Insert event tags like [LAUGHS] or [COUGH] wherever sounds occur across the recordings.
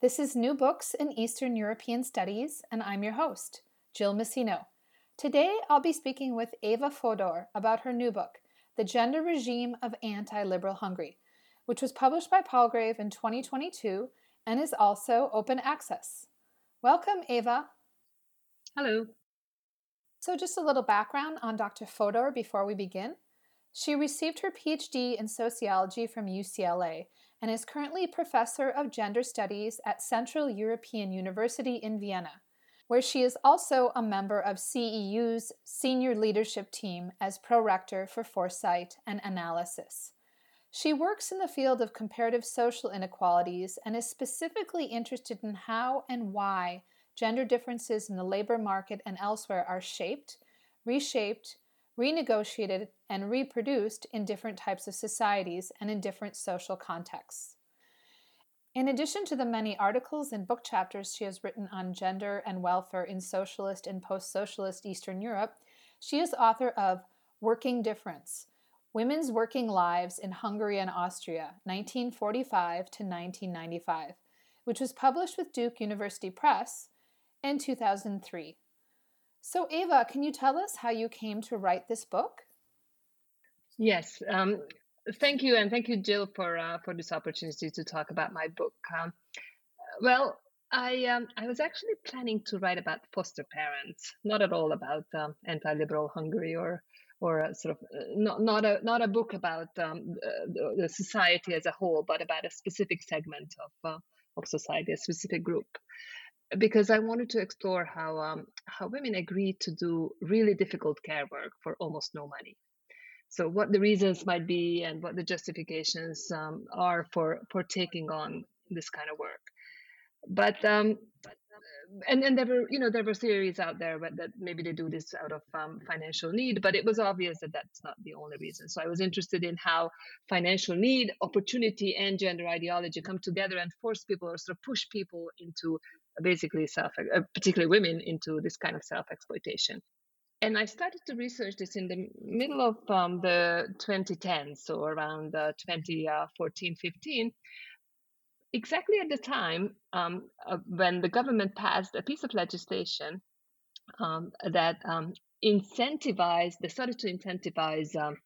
This is New Books in Eastern European Studies, and I'm your host, Jill Massino. Today, I'll be speaking with Eva Fodor about her new book, The Gender Regime of Anti Liberal Hungary, which was published by Palgrave in 2022 and is also open access. Welcome, Eva. Hello. So, just a little background on Dr. Fodor before we begin. She received her PhD in sociology from UCLA and is currently professor of gender studies at Central European University in Vienna, where she is also a member of CEU's senior leadership team as prorector for foresight and analysis. She works in the field of comparative social inequalities and is specifically interested in how and why gender differences in the labor market and elsewhere are shaped, reshaped, renegotiated, and reproduced in different types of societies and in different social contexts. In addition to the many articles and book chapters she has written on gender and welfare in socialist and post socialist Eastern Europe, she is author of Working Difference Women's Working Lives in Hungary and Austria, 1945 to 1995, which was published with Duke University Press in 2003. So, Eva, can you tell us how you came to write this book? Yes, um, thank you, and thank you, Jill, for uh, for this opportunity to talk about my book. Um, well, I um, I was actually planning to write about foster parents, not at all about um, anti-liberal Hungary or or sort of uh, not not a not a book about um, the, the society as a whole, but about a specific segment of uh, of society, a specific group because I wanted to explore how um, how women agree to do really difficult care work for almost no money. So what the reasons might be and what the justifications um, are for for taking on this kind of work. But um, and and there were you know there were theories out there but that maybe they do this out of um, financial need but it was obvious that that's not the only reason so i was interested in how financial need opportunity and gender ideology come together and force people or sort of push people into basically self uh, particularly women into this kind of self exploitation and I started to research this in the middle of um, the 2010s, so around uh, 2014, 15 exactly at the time um, uh, when the government passed a piece of legislation um, that um, incentivized, they started to incentivize um,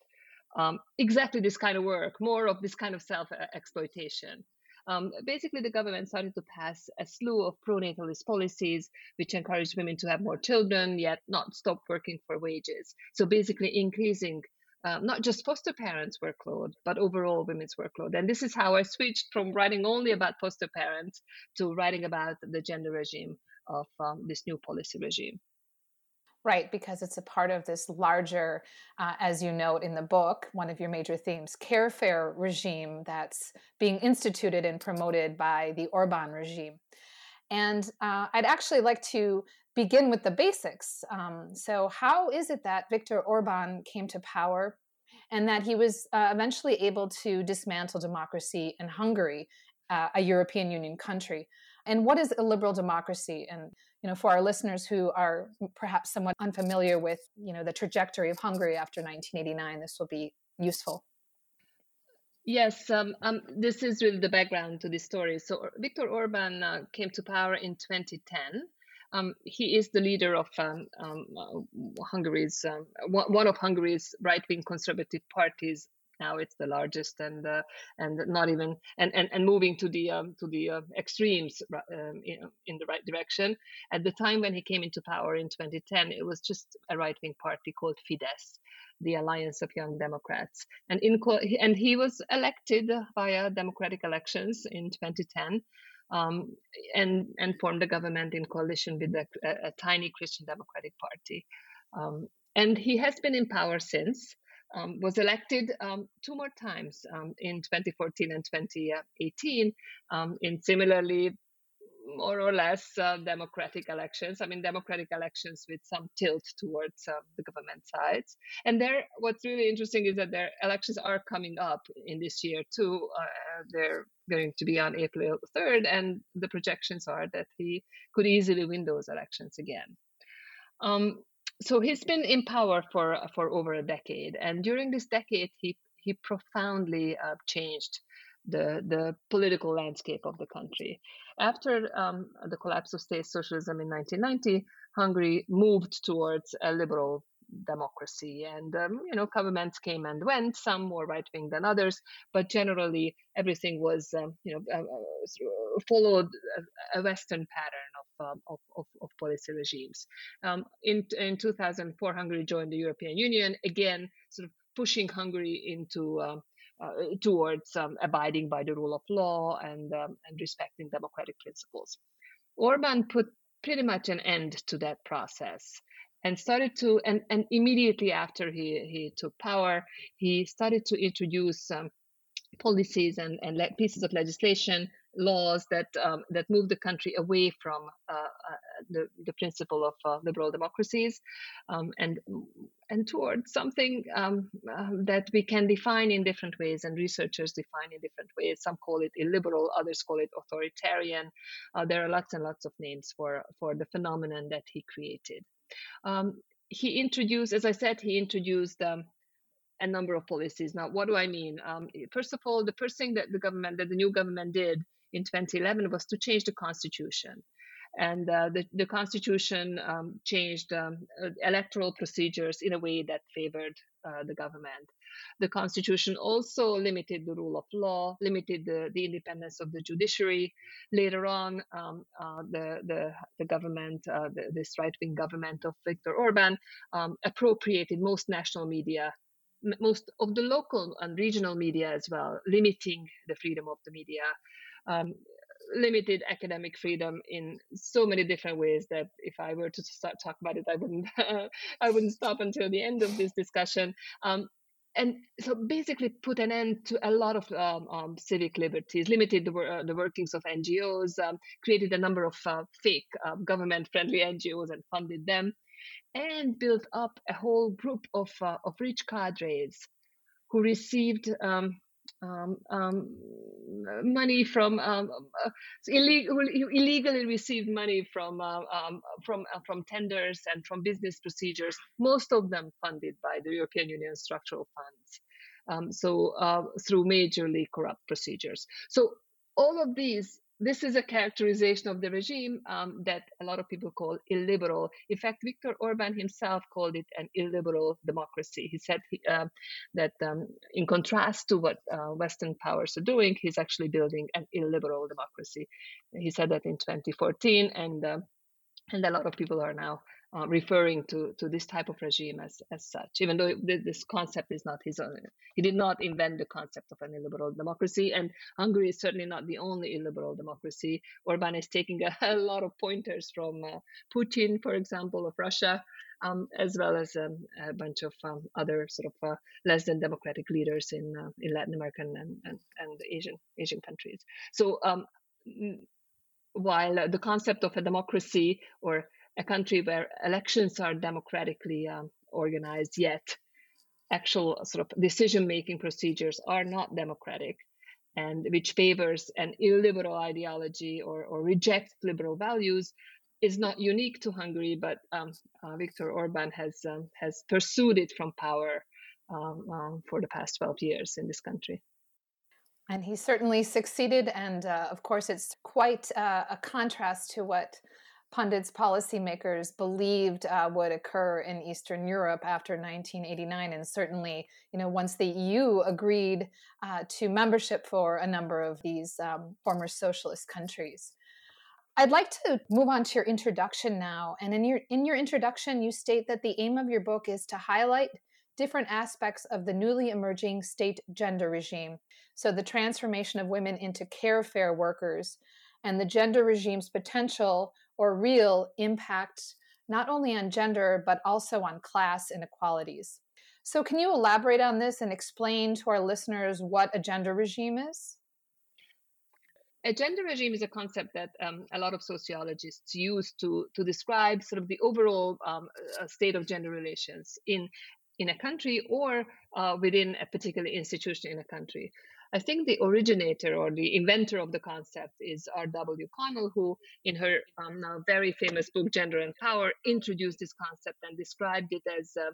um, exactly this kind of work, more of this kind of self exploitation. Um, basically, the government started to pass a slew of pronatalist policies which encouraged women to have more children, yet not stop working for wages. So, basically, increasing um, not just foster parents' workload, but overall women's workload. And this is how I switched from writing only about foster parents to writing about the gender regime of um, this new policy regime. Right, because it's a part of this larger, uh, as you note in the book, one of your major themes, carefare regime that's being instituted and promoted by the Orban regime. And uh, I'd actually like to begin with the basics. Um, so, how is it that Viktor Orban came to power and that he was uh, eventually able to dismantle democracy in Hungary uh, a European Union country. And what is a liberal democracy? And you know, for our listeners who are perhaps somewhat unfamiliar with you know the trajectory of Hungary after 1989, this will be useful. Yes, um, um, this is really the background to this story. So Viktor Orban uh, came to power in 2010. Um, he is the leader of um, um, uh, Hungary's um, one of Hungary's right-wing conservative parties now it's the largest and uh, and not even and, and, and moving to the um, to the uh, extremes um, in, in, the right direction. At the time when he came into power in 2010 it was just a right wing party called Fidesz the Alliance of Young Democrats. And in and he was elected via democratic elections in 2010 um, and and formed a government in coalition with a, a, a tiny Christian Democratic Party. Um, and he has been in power since um, was elected um, two more times um, in 2014 and 2018 um, in similarly more or less uh, democratic elections. I mean, democratic elections with some tilt towards uh, the government sides. And there, what's really interesting is that their elections are coming up in this year too. Uh, they're going to be on April 3rd, and the projections are that he could easily win those elections again. Um, so he's been in power for for over a decade, and during this decade, he he profoundly uh, changed the the political landscape of the country. After um, the collapse of state socialism in 1990, Hungary moved towards a liberal democracy. And, um, you know, governments came and went, some more right wing than others, but generally everything was, um, you know, uh, uh followed a, Western pattern of, um, of, of, of, policy regimes. Um, in, in 2004, Hungary joined the European Union, again, sort of pushing Hungary into um, uh, towards um, abiding by the rule of law and, um, and respecting democratic principles. Orban put pretty much an end to that process and started to and, and immediately after he, he took power he started to introduce um, policies and, and le- pieces of legislation laws that um, that move the country away from uh, uh, the, the principle of uh, liberal democracies um, and and towards something um, uh, that we can define in different ways and researchers define in different ways. Some call it illiberal others call it authoritarian. Uh, there are lots and lots of names for for the phenomenon that he created um, he introduced, as I said, he introduced um, a number of policies. Now, what do I mean? Um, first of all, the first thing that the government, that the new government did in 2011 was to change the constitution. And uh, the, the constitution um, changed um, uh, electoral procedures in a way that favored uh, the government. The constitution also limited the rule of law, limited the, the independence of the judiciary. Later on, um, uh, the, the, the government, uh, the, this right wing government of Viktor Orban, um, appropriated most national media most of the local and regional media as well, limiting the freedom of the media. Um, limited academic freedom in so many different ways that if I were to start talk about it, I wouldn't [LAUGHS] I wouldn't stop until the end of this discussion. Um, and so basically put an end to a lot of um, um, civic liberties, limited the, uh, the, workings of NGOs, um, created a number of uh, fake um, government-friendly NGOs and funded them, and built up a whole group of, uh, of rich cadres who received um, money from um, uh, illegal, illegally received money from uh, um, from uh, from tenders and from business procedures. Most of them funded by the European Union structural funds. Um, so uh, through majorly corrupt procedures. So all of these this is a characterization of the regime um, that a lot of people call illiberal. In fact, Viktor Orban himself called it an illiberal democracy. He said he, uh, that um, in contrast to what uh, Western powers are doing, he's actually building an illiberal democracy. He said that in 2014, and uh, and a lot of people are now uh, referring to, to this type of regime as, as such, even though this concept is not his own. He did not invent the concept of an illiberal democracy, and Hungary is certainly not the only illiberal democracy. Orban is taking [LAUGHS] a, a lot of pointers from uh, Putin, for example, of Russia, um, as well as um, a bunch of um, other sort of uh, less than democratic leaders in uh, in Latin American and, and, and Asian Asian countries. So um, while the concept of a democracy or a country where elections are democratically um, organized, yet actual sort of decision making procedures are not democratic. and which favors an illiberal ideology or, or rejects liberal values is not unique to Hungary, but um, uh, Viktor Orban has um, has pursued it from power um, um for the past 12 years in this country. And he certainly succeeded. And uh, of course, it's quite uh, a contrast to what pundits, policymakers believed uh, would occur in Eastern Europe after 1989. And certainly, you know, once the EU agreed uh, to membership for a number of these um, former socialist countries. I'd like to move on to your introduction now. And in your in your introduction, you state that the aim of your book is to highlight different aspects of the newly emerging state gender regime. So, the transformation of women into carefare workers and the gender regime's potential or real impact not only on gender, but also on class inequalities. So, can you elaborate on this and explain to our listeners what a gender regime is? A gender regime is a concept that um, a lot of sociologists use to, to describe sort of the overall um, uh, state of gender relations in in a country or uh, within a particular institution in a country. I think the originator or the inventor of the concept is R.W. Connell, who, in her um, very famous book Gender and Power, introduced this concept and described it as uh,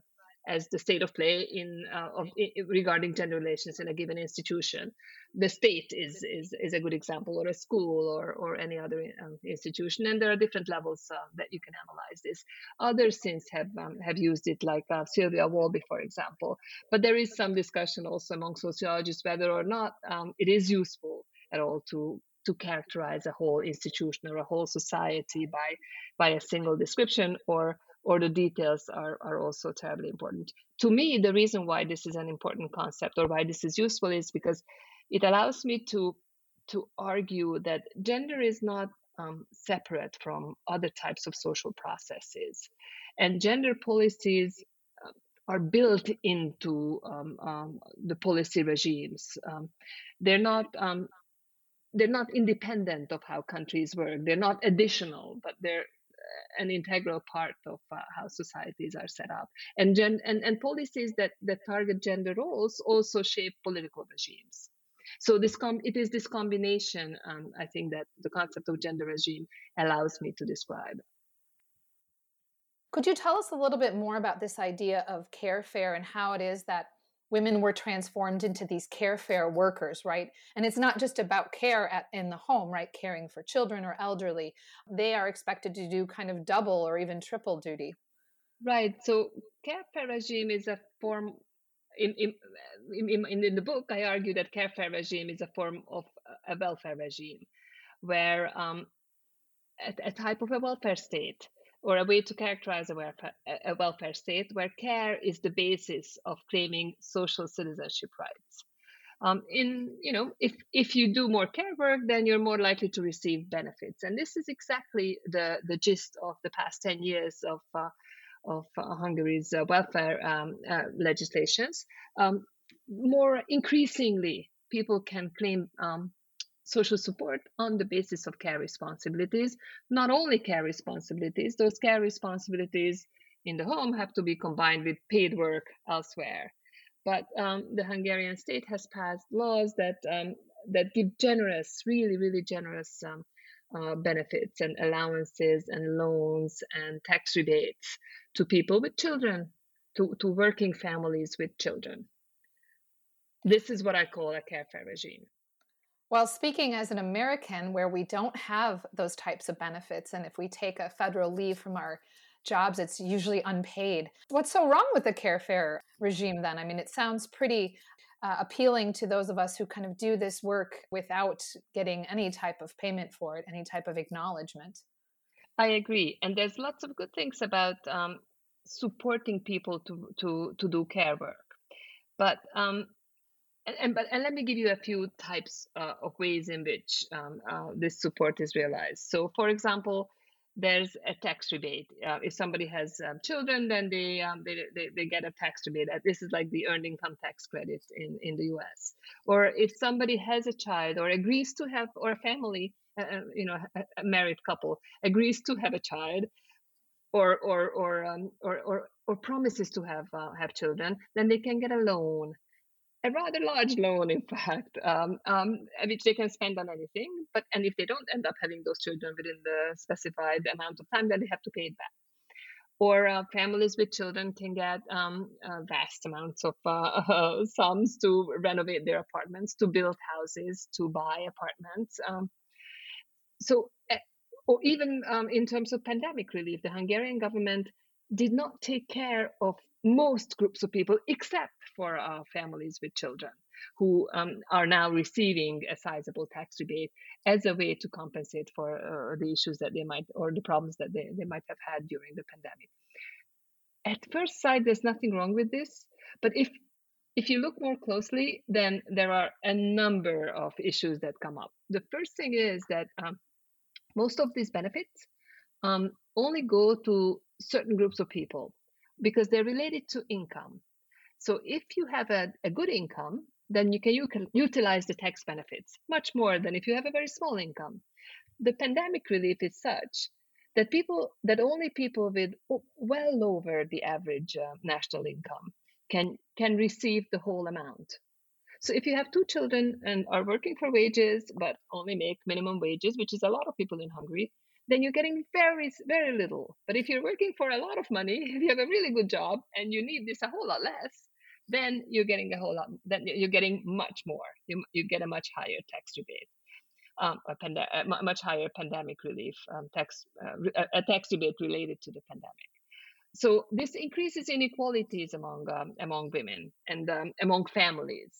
as the state of play in, uh, of, regarding gender relations in a given institution. The state is is, is a good example, or a school, or or any other um, institution, and there are different levels uh, that you can analyze this. Others since have um, have used it, like uh, Sylvia Walby, for example. But there is some discussion also among sociologists whether or not um, it is useful at all to to characterize a whole institution or a whole society by by a single description or or the details are, are also terribly important. To me, the reason why this is an important concept or why this is useful is because it allows me to to argue that gender is not um, separate from other types of social processes, and gender policies uh, are built into um, um, the policy regimes. Um, they're not um, they're not independent of how countries work. They're not additional, but they're an integral part of uh, how societies are set up. And, gen- and, and policies that, that target gender roles also shape political regimes. So this com- it is this combination, um, I think, that the concept of gender regime allows me to describe. Could you tell us a little bit more about this idea of carefare and how it is that women were transformed into these carefare workers, right? And it's not just about care at, in the home, right? Caring for children or elderly. They are expected to do kind of double or even triple duty. Right. So care fair regime is a form in, in, in, in, the book, I argue that carefare regime is a form of a welfare regime, where um, a, a, type of a welfare state or a way to characterize a welfare, a welfare state where care is the basis of claiming social citizenship rights. Um, in you know if if you do more care work then you're more likely to receive benefits and this is exactly the the gist of the past 10 years of uh, of uh, Hungary's uh, welfare um, uh, legislations um, more increasingly people can claim um, social support on the basis of care responsibilities. Not only care responsibilities, those care responsibilities in the home have to be combined with paid work elsewhere. But um, the Hungarian state has passed laws that um, that give generous, really, really generous um, uh, benefits and allowances and loans and tax rebates to people with children, to, to working families with children. This is what I call a carefare regime. Well, speaking as an American, where we don't have those types of benefits, and if we take a federal leave from our jobs, it's usually unpaid. What's so wrong with the carefare regime then? I mean, it sounds pretty uh, appealing to those of us who kind of do this work without getting any type of payment for it, any type of acknowledgement. I agree, and there's lots of good things about um, supporting people to to to do care work, but um, and, and, but and let me give you a few types uh, of ways in which um, uh, this support is realized. So, for example, there's a tax rebate. Uh, if somebody has um, children, then they, um, they, they they get a tax rebate. This is like the earned income tax credit in in the U.S. Or if somebody has a child or agrees to have, or a family, uh, uh, you know, a, a married couple agrees to have a child, or or or um, or, or or promises to have uh, have children, then they can get a loan a rather large loan, in fact, um, um, which they can spend on anything. But and if they don't end up having those children within the specified amount of time, then they have to pay it back. Or uh, families with children can get um, uh, vast amounts of uh, [LAUGHS] sums to renovate their apartments, to build houses, to buy apartments. Um, so, eh, or even um, in terms of pandemic relief, the Hungarian government did not take care of most groups of people except for uh, families with children who um, are now receiving a sizable tax rebate as a way to compensate for uh, the issues that they might or the problems that they, they might have had during the pandemic. At first sight, there's nothing wrong with this, but if if you look more closely, then there are a number of issues that come up. The first thing is that um, most of these benefits um, only go to certain groups of people because they're related to income. So if you have a, a good income, then you can, you can utilize the tax benefits much more than if you have a very small income. The pandemic relief is such that people that only people with well over the average uh, national income can can receive the whole amount. So if you have two children and are working for wages but only make minimum wages, which is a lot of people in Hungary, then you're getting very, very little. But if you're working for a lot of money, [LAUGHS] if you have a really good job and you need this a whole lot less, then you're getting a whole lot, then you're getting much more. You, you get a much higher tax rebate. Um, a, pand- a much higher pandemic relief um, tax, uh, a tax rebate related to the pandemic. So this increases inequalities among um, among women and um, among families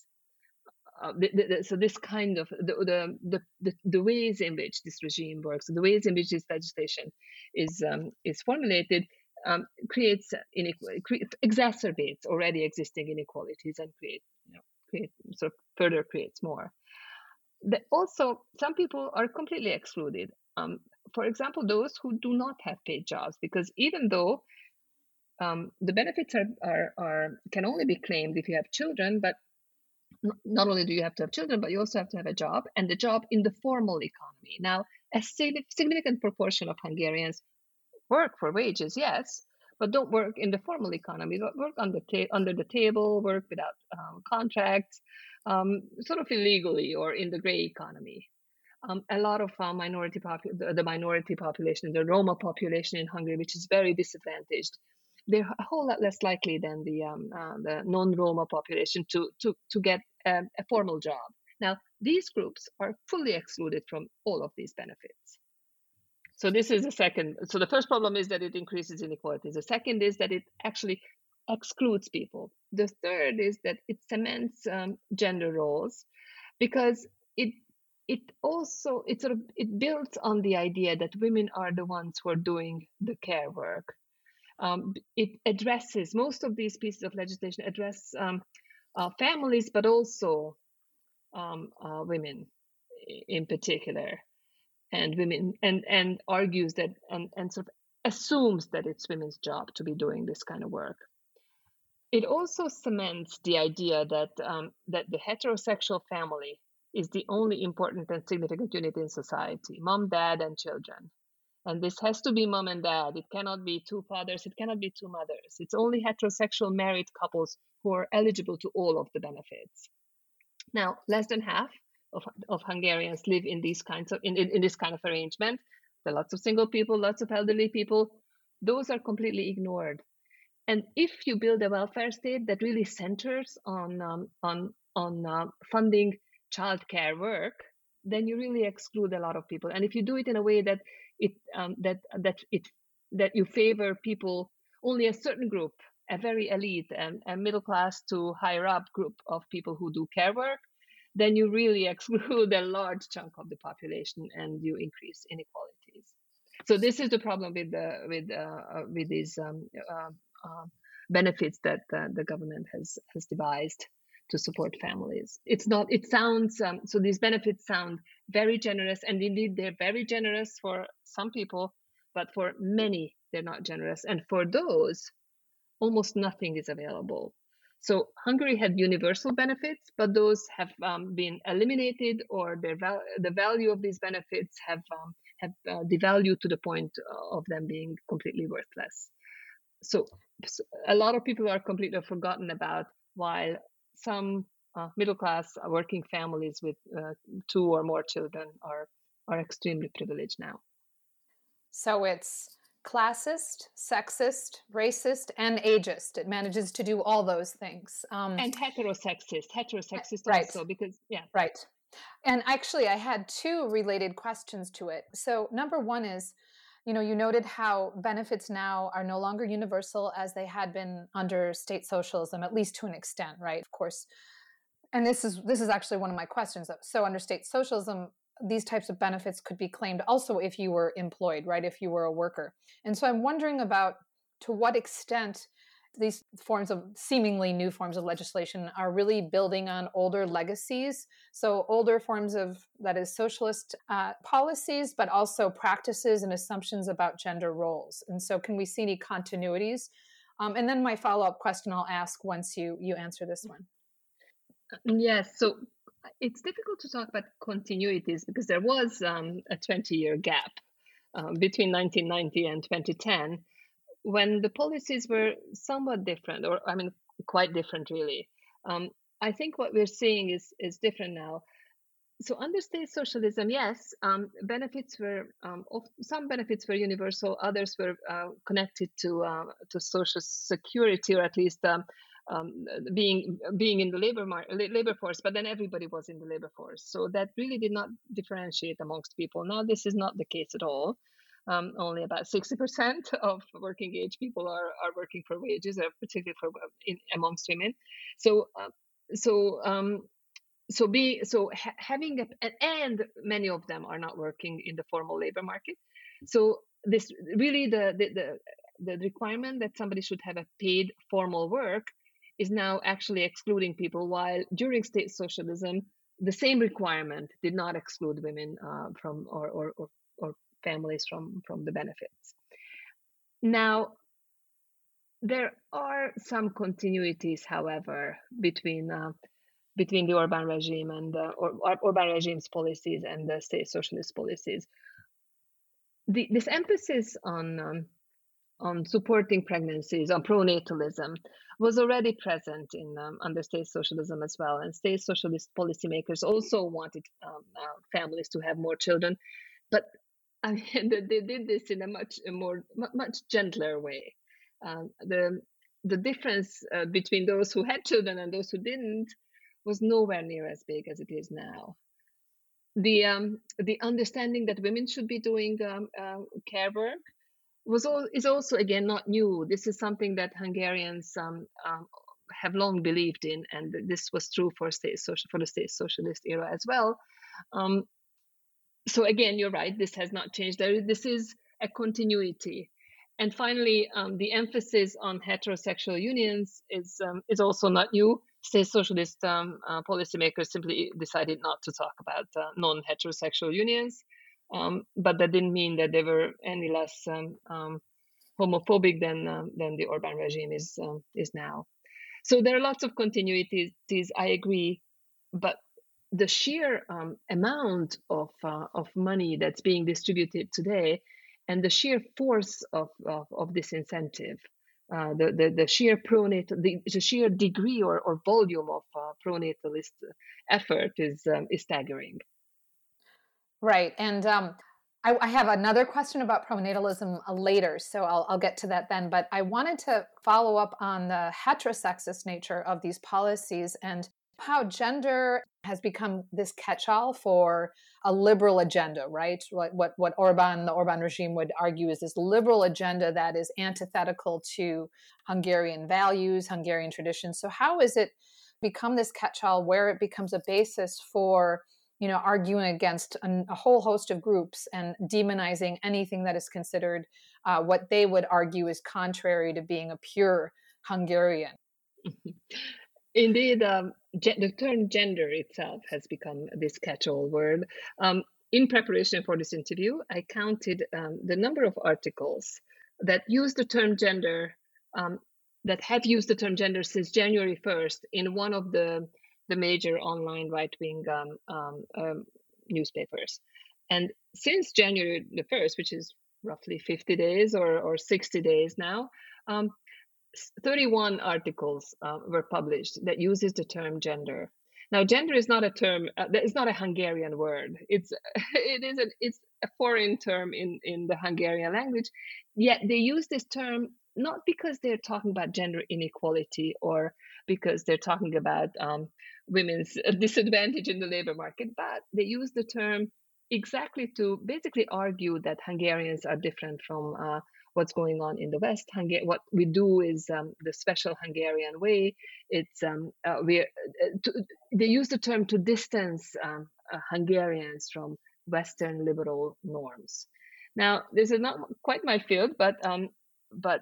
uh, the, the, so this kind of the, the, the the ways in which this regime works, the ways in which this legislation is um, is formulated, um, creates inequality, exacerbates already existing inequalities and create you know create sort of further creates more. The, also, some people are completely excluded. Um, for example, those who do not have paid jobs, because even though um, the benefits are, are, are can only be claimed if you have children, but not only do you have to have children, but you also have to have a job, and the job in the formal economy. Now, a significant proportion of Hungarians work for wages, yes, but don't work in the formal economy. But work on the ta- under the table, work without um, contracts, um, sort of illegally or in the gray economy. Um, a lot of uh, minority popu- the, the minority population, the Roma population in Hungary, which is very disadvantaged, they're a whole lot less likely than the um, uh, the non-Roma population to to to get um, a formal job. Now, these groups are fully excluded from all of these benefits. So this is the second. So the first problem is that it increases inequalities. The second is that it actually excludes people. The third is that it cements um, gender roles because it it also it sort of it builds on the idea that women are the ones who are doing the care work um, it addresses most of these pieces of legislation address um, uh, families, but also um, uh, women in particular, and women, and and argues that and and sort of assumes that it's women's job to be doing this kind of work. It also cements the idea that um, that the heterosexual family is the only important and significant unit in society: mom, dad, and children and this has to be mom and dad. It cannot be two fathers. It cannot be two mothers. It's only heterosexual married couples who are eligible to all of the benefits. Now, less than half of, of Hungarians live in these kinds of in, in, in this kind of arrangement. There are lots of single people, lots of elderly people. Those are completely ignored. And if you build a welfare state that really centers on um, on on uh, funding childcare work, then you really exclude a lot of people. And if you do it in a way that it um, that that it that you favor people only a certain group a very elite and a middle class to higher up group of people who do care work then you really [LAUGHS] exclude a large chunk of the population and you increase inequalities. So this is the problem with the with uh, uh with these um, uh, uh, benefits that uh, the government has has devised to support families. It's not, it sounds, um, so these benefits sound very generous, and indeed they're very generous for some people, but for many, they're not generous. And for those, almost nothing is available. So Hungary had universal benefits, but those have um, been eliminated, or val- the value of these benefits have um, have uh, devalued to the point of them being completely worthless. So, so a lot of people are completely forgotten about, while some uh, middle class working families with uh, two or more children are are extremely privileged now. So it's classist, sexist, racist, and ageist. It manages to do all those things. Um, and heterosexist, heterosexist right. also, because, yeah. Right. And actually, I had two related questions to it. So, number one is, you know, you noted how benefits now are no longer universal as they had been under state socialism, at least to an extent, right? Of course. And this is this is actually one of my questions. So, under state socialism, these types of benefits could be claimed also if you were employed, right? If you were a worker. And so I'm wondering about to what extent these forms of seemingly new forms of legislation are really building on older legacies. So, older forms of that is socialist uh, policies, but also practices and assumptions about gender roles. And so, can we see any continuities? Um, and then my follow up question I'll ask once you you answer this one. Yes. So it's difficult to talk about continuities because there was um, a 20 year gap um, between 1990 and 2010 when the policies were somewhat different, or I mean, quite different, really. Um, I think what we're seeing is is different now. So under state socialism, yes, um, benefits were um, of, some benefits were universal, others were uh, connected to uh, to social security, or at least um, um, being being in the labor mar- labor force, but then everybody was in the labor force. So that really did not differentiate amongst people. Now this is not the case at all. Um, only about 60% of working age people are, are working for wages, uh, particularly for uh, in, amongst women. So uh, so um, so be so ha- having a, and many of them are not working in the formal labor market. So this really the the, the the requirement that somebody should have a paid formal work is now actually excluding people, while during state socialism, the same requirement did not exclude women uh, from or, or, or, or families from, from the benefits. Now, there are some continuities, however, between uh, between the Orban regime and the or, Orban regime's policies and the state socialist policies. The, this emphasis on um, on supporting pregnancies, on pronatalism, was already present in um, under state socialism as well. And state socialist policymakers also wanted um, uh, families to have more children, but I mean, [LAUGHS] they did this in a much more much gentler way. Um, the the difference uh, between those who had children and those who didn't was nowhere near as big as it is now. The um, the understanding that women should be doing um, uh, care work was all, is also again not new. This is something that Hungarians um, um, have long believed in, and this was true for state social for the state socialist era as well. Um, so again, you're right. This has not changed. There, this is a continuity. And finally, um, the emphasis on heterosexual unions is um, is also not new. State socialist um, uh, policymakers simply decided not to talk about uh, non-heterosexual unions. Um, but that didn't mean that they were any less um, um, homophobic than uh, than the Orban regime is is now. So there are lots of continuities. I agree, but the sheer um, amount of uh, of money that's being distributed today, and the sheer force of of, of this incentive, uh, the, the the sheer pronatal, the, the sheer degree or, or volume of uh, pronatalist effort is um, is staggering. Right. And um, I, I, have another question about pronatalism uh, later, so I'll, I'll get to that then. But I wanted to follow up on the heterosexist nature of these policies and how gender has become this catch-all for a liberal agenda, right? What, what what Orban, the Orban regime would argue is this liberal agenda that is antithetical to Hungarian values, Hungarian traditions. So how is it become this catch-all where it becomes a basis for you know, arguing against a, a, whole host of groups and demonizing anything that is considered uh, what they would argue is contrary to being a pure Hungarian. [LAUGHS] Indeed, um, the term gender itself has become this catch all word. Um, in preparation for this interview, I counted um, the number of articles that use the term gender, um, that have used the term gender since January 1st in one of the the major online right wing um, um, um, newspapers. And since January the 1st, which is roughly 50 days or, or 60 days now, um, 31 articles uh, were published that uses the term gender. Now, gender is not a term. Uh, it's not a Hungarian word. It's [LAUGHS] it is a, it's a foreign term in in the Hungarian language. Yet they use this term not because they're talking about gender inequality or because they're talking about um, women's [LAUGHS] disadvantage in the labor market, but they use the term exactly to basically argue that Hungarians are different from uh, what's going on in the West. What we do is um, the special Hungarian way. It's um, uh, we uh, they use the term to distance um, uh, Hungarians from Western liberal norms. Now, this is not quite my field, but um, but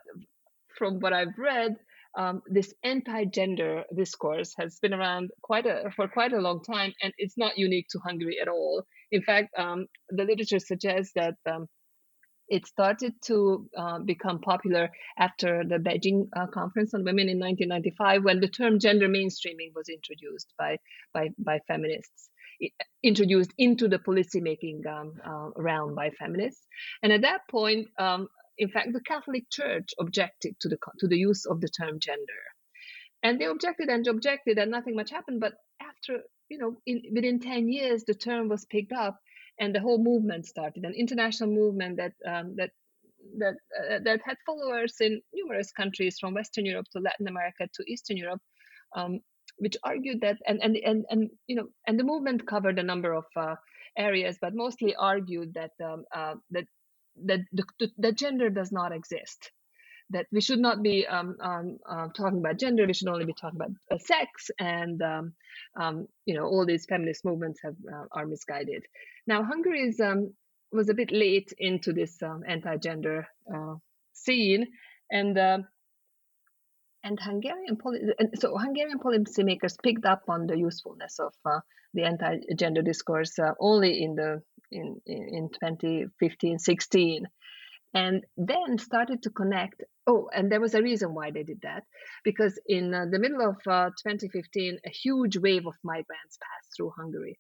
from what I've read, um, this anti-gender discourse has been around quite a for quite a long time, and it's not unique to Hungary at all. In fact, um, the literature suggests that um, it started to uh, become popular after the Beijing uh, Conference on Women in 1995, when the term gender mainstreaming was introduced by by, by feminists, it, introduced into the policymaking um, uh, realm by feminists. And at that point, um, in fact, the Catholic Church objected to the to the use of the term gender, and they objected and objected, and nothing much happened. But after you know, in, within ten years, the term was picked up, and the whole movement started, an international movement that um, that that uh, that had followers in numerous countries from Western Europe to Latin America to Eastern Europe, um, which argued that and, and and and you know and the movement covered a number of uh, areas, but mostly argued that um, uh, that that the, the, gender does not exist that we should not be um, um, uh, talking about gender we should only be talking about uh, sex and um, um you know all these feminist movements have uh, are misguided. Now hungary is, um, was a bit late into this um, anti-gender uh, scene and uh, and Hungarian so Hungarian policymakers picked up on the usefulness of uh, the anti-gender discourse only in the in, in 2015 16 and then started to connect oh and there was a reason why they did that because in uh, the middle of uh, 2015 a huge wave of migrants passed through hungary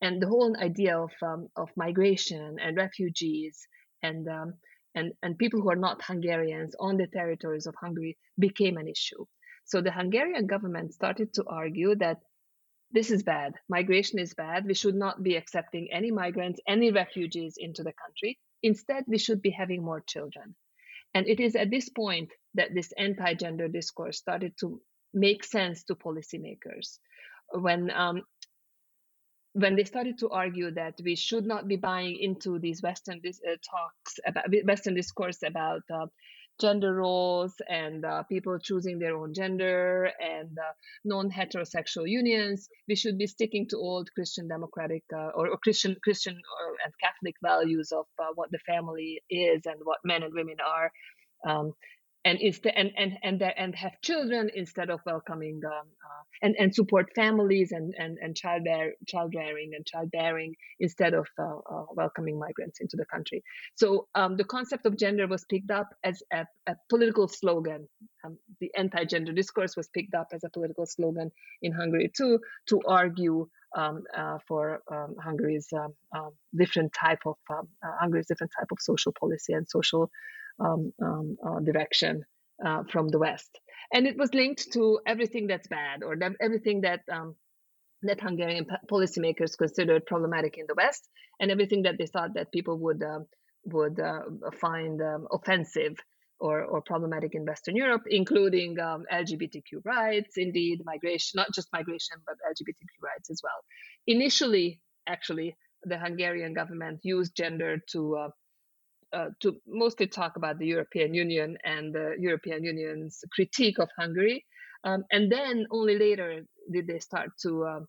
and the whole idea of, um, of migration and refugees and um, and, and people who are not Hungarians on the territories of Hungary became an issue. So the Hungarian government started to argue that this is bad. Migration is bad. We should not be accepting any migrants, any refugees into the country. Instead, we should be having more children. And it is at this point that this anti gender discourse started to make sense to policymakers. When um, when they started to argue that we should not be buying into these Western uh, talks about Western discourse about uh, gender roles and uh, people choosing their own gender and uh, non-heterosexual unions. We should be sticking to old christian democratic uh, or, or, christian christian or, and catholic values of uh, what the family is and what men and women are. Um, and instead and and and and have children instead of welcoming um, uh, and and support families and and and child bear, child rearing and childbearing instead of uh, uh, welcoming migrants into the country. So um, the concept of gender was picked up as a, a political slogan. Um, the anti-gender discourse was picked up as a political slogan in Hungary too to argue um, uh, for um, Hungary's um, um, different type of uh, Hungary's different type of social policy and social um, um, uh, direction uh, from the West. And it was linked to everything that's bad or that, everything that um, that Hungarian policymakers considered problematic in the West, and everything that they thought that people would uh, would find um, offensive or, or problematic in Western Europe, including um, LGBTQ rights, indeed, migration, not just migration, but LGBTQ rights as well. Initially, actually, the Hungarian government used gender to uh, uh, to mostly talk about the European Union and the European Union's critique of Hungary. Um, and then only later did they start to uh,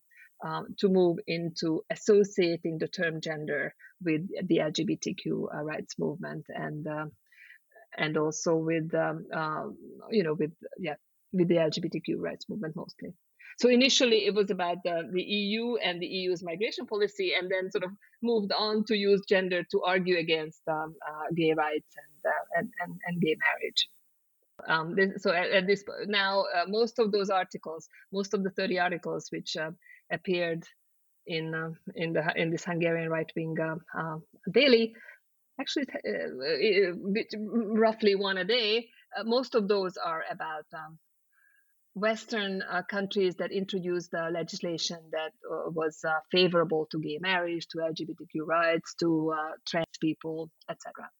um, to move into associating the term gender with the LGBTQ uh, rights movement and uh, and also with um, uh, you know with yeah with the LGBTQ rights movement mostly. So initially, it was about the, the EU and the EU's migration policy, and then sort of moved on to use gender to argue against um, uh, gay rights and, uh, and, and, and gay marriage. Um, this, so at, at, this now, uh, most of those articles, most of the 30 articles which uh, appeared in uh, in the in this Hungarian right wing uh, daily, actually roughly one a day. most of those are about um, Western uh, countries that introduced uh, legislation that uh, was uh, favorable to gay marriage, to LGBTQ rights, to uh, trans people, etc.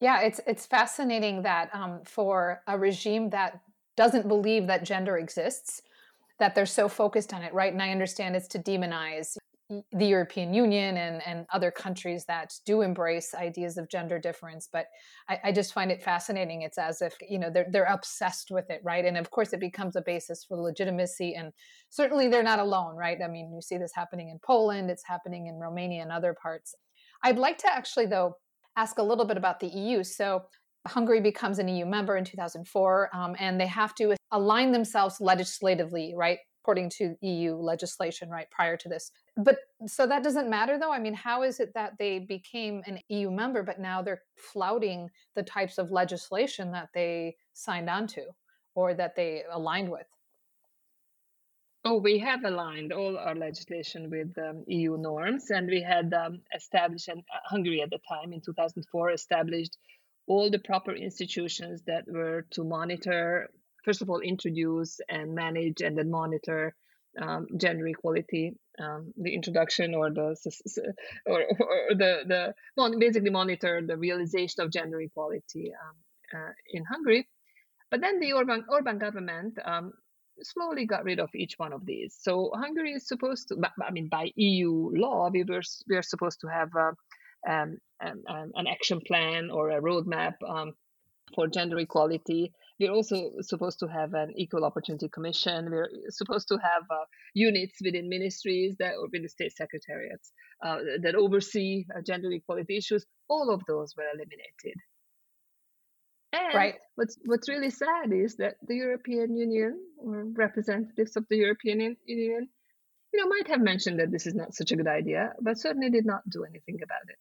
Yeah, it's it's fascinating that um, for a regime that doesn't believe that gender exists, that they're so focused on it, right? And I understand it's to demonize the European Union and, and other countries that do embrace ideas of gender difference. But I, I, just find it fascinating. It's as if, you know, they're, they're obsessed with it, right? And of course, it becomes a basis for legitimacy. And certainly they're not alone, right? I mean, you see this happening in Poland, it's happening in Romania and other parts. I'd like to actually, though, ask a little bit about the EU. So Hungary becomes an EU member in 2004, um, and they have to align themselves legislatively, right? According to EU legislation, right, prior to this. But so that doesn't matter though. I mean, how is it that they became an EU member, but now they're flouting the types of legislation that they signed onto or that they aligned with? Oh, we have aligned all our legislation with um, EU norms, and we had um, established, and uh, Hungary at the time in 2004 established all the proper institutions that were to monitor first of all introduce and manage and then monitor um, gender equality, um, the introduction or the or, or the the basically monitor the realization of gender equality um, uh, in Hungary. But then the Orban Orban government um, slowly got rid of each one of these. So Hungary is supposed to, I mean, by EU law, we were we are supposed to have a, um, um, an action plan or a roadmap for gender equality we're also supposed to have an equal opportunity commission. We're supposed to have uh, units within ministries that or within state secretariats uh, that oversee uh, gender equality issues. All of those were eliminated. And right. what's what's really sad is that the European Union or representatives of the European Union, you know, might have mentioned that this is not such a good idea, but certainly did not do anything about it.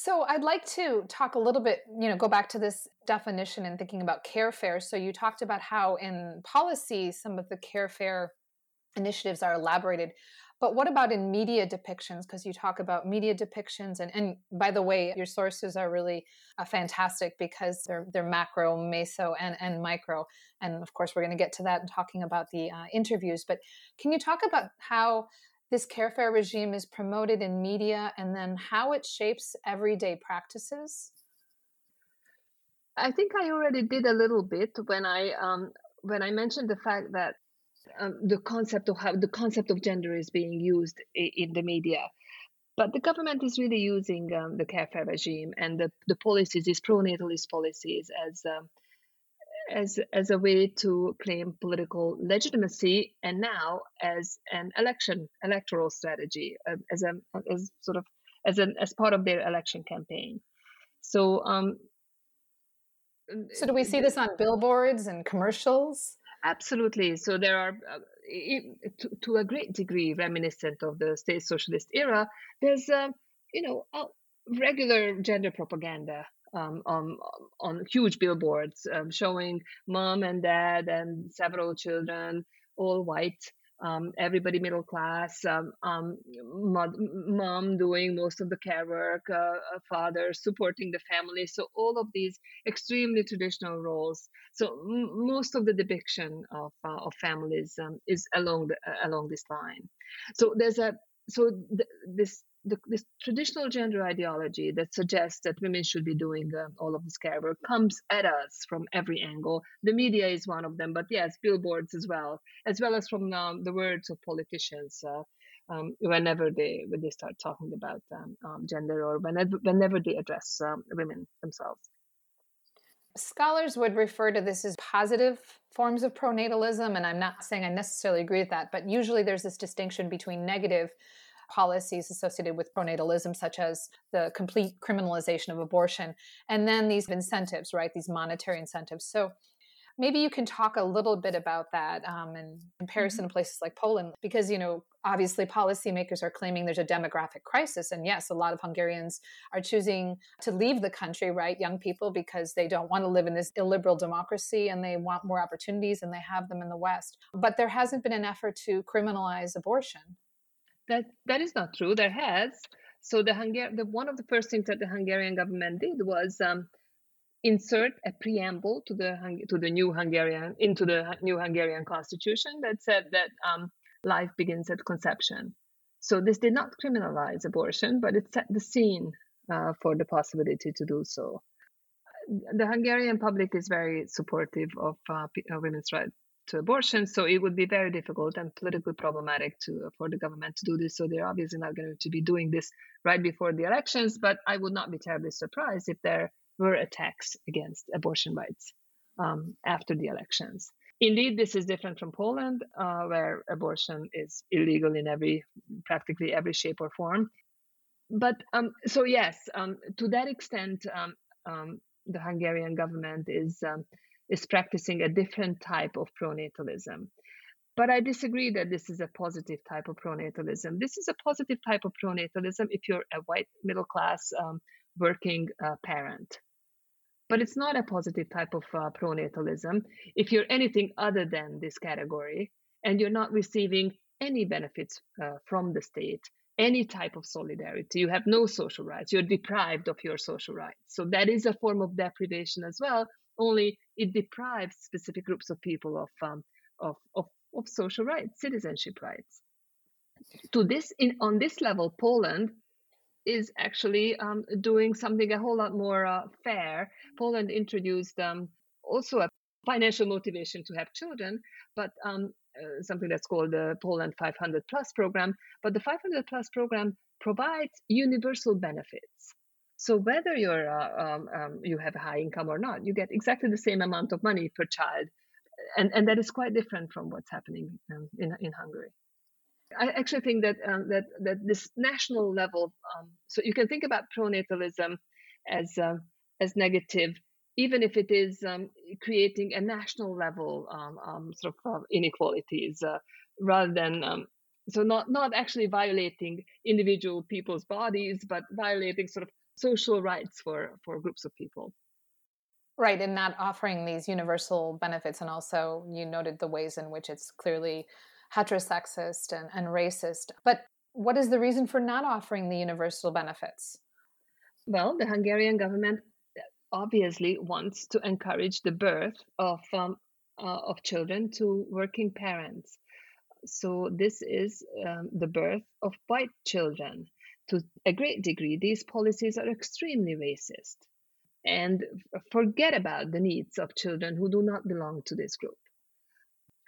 So I'd like to talk a little bit, you know, go back to this definition and thinking about carefare. So you talked about how in policy some of the carefare initiatives are elaborated. But what about in media depictions? Because you talk about media depictions, and, and by the way, your sources are really uh, fantastic because they're they're macro, meso, and and micro. And of course, we're going to get to that and talking about the uh, interviews. But can you talk about how this carefare regime is promoted in media and then how it shapes everyday practices? I think I already did a little bit when I um, when I mentioned the fact that um, the concept of how the concept of gender is being used in the media. But the government is really using um, the carefare regime and the, the policies, these pro-natalist policies, as um, as as a way to claim political legitimacy, and now as an election electoral strategy, uh, as a as sort of as an as part of their election campaign. So, um, so do we see this on billboards and commercials? Absolutely. So there are, uh, to, to, a great degree, reminiscent of the state socialist era. There's, uh, you know, regular gender propaganda um, on, on huge billboards um, showing mom and dad and several children, all white, um, everybody middle class, um, um, mom doing most of the care work, uh, father supporting the family. So all of these extremely traditional roles. So m- most of the depiction of, uh, of families um, is along the, uh, along this line. So there's a so th- this the, this traditional gender ideology that suggests that women should be doing uh, all of this care work comes at us from every angle. The media is one of them, but yes, billboards as well, as well as from um, the words of politicians. Uh, um, whenever they when they start talking about um, um gender or whenever whenever they address um, women themselves. Scholars would refer to this as positive forms of pronatalism, and I'm not saying I necessarily agree with that, but usually there's this distinction between negative policies associated with pronatalism, such as the complete criminalization of abortion, and then these incentives, right? These monetary incentives. So maybe you can talk a little bit about that um, in comparison mm-hmm. to places like Poland, because you know obviously policymakers are claiming there's a demographic crisis, and yes, a lot of Hungarians are choosing to leave the country, right? Young people because they don't want to live in this illiberal democracy and they want more opportunities, and they have them in the West. But there hasn't been an effort to criminalize abortion. That that is not true. There has. So the Hungar- the one of the first things that the Hungarian government did was um, insert a preamble to the to the new Hungarian into the new Hungarian constitution that said that um, life begins at conception. So this did not criminalize abortion, but it set the scene uh, for the possibility to do so. The Hungarian public is very supportive of uh, women's right to abortion, so it would be very difficult and politically problematic to for the government to do this. So they're obviously not going to be doing this right before the elections. But I would not be terribly surprised if there were attacks against abortion rights um, after the elections. Indeed, this is different from Poland, uh, where abortion is illegal in every, practically every shape or form. But um, so yes, um, to that extent, um, um, the Hungarian government is um, is practicing a different type of pronatalism. But I disagree that this is a positive type of pronatalism. This is a positive type of pronatalism if you're a white middle class working uh, parent but it's not a positive type of uh, pronatalism if you're anything other than this category and you're not receiving any benefits uh, from the state any type of solidarity you have no social rights you're deprived of your social rights so that is a form of deprivation as well only it deprives specific groups of people of um, of, of, of social rights citizenship rights to this in on this level poland is actually um, doing something a whole lot more uh, fair. Poland introduced um, also a financial motivation to have children, but um, uh, something that's called the Poland 500 Plus program. But the 500 Plus program provides universal benefits. So whether you're uh, um, um, you have a high income or not, you get exactly the same amount of money per child, and and that is quite different from what's happening um, in in Hungary. I actually think that um, that that this national level, um, so you can think about pronatalism as uh, as negative, even if it is um, creating a national level sort of inequalities, uh, rather than so not not actually violating individual people's bodies, but violating sort of social rights for for groups of people. Right, and not offering these universal benefits, and also you noted the ways in which it's clearly heterosexist and, and racist. But what is the reason for not offering the universal benefits? Well, the Hungarian government obviously wants to encourage the birth of um, uh, of children to working parents. So this is um, the birth of white children. To a great degree, these policies are extremely racist. And forget about the needs of children who do not belong to this group.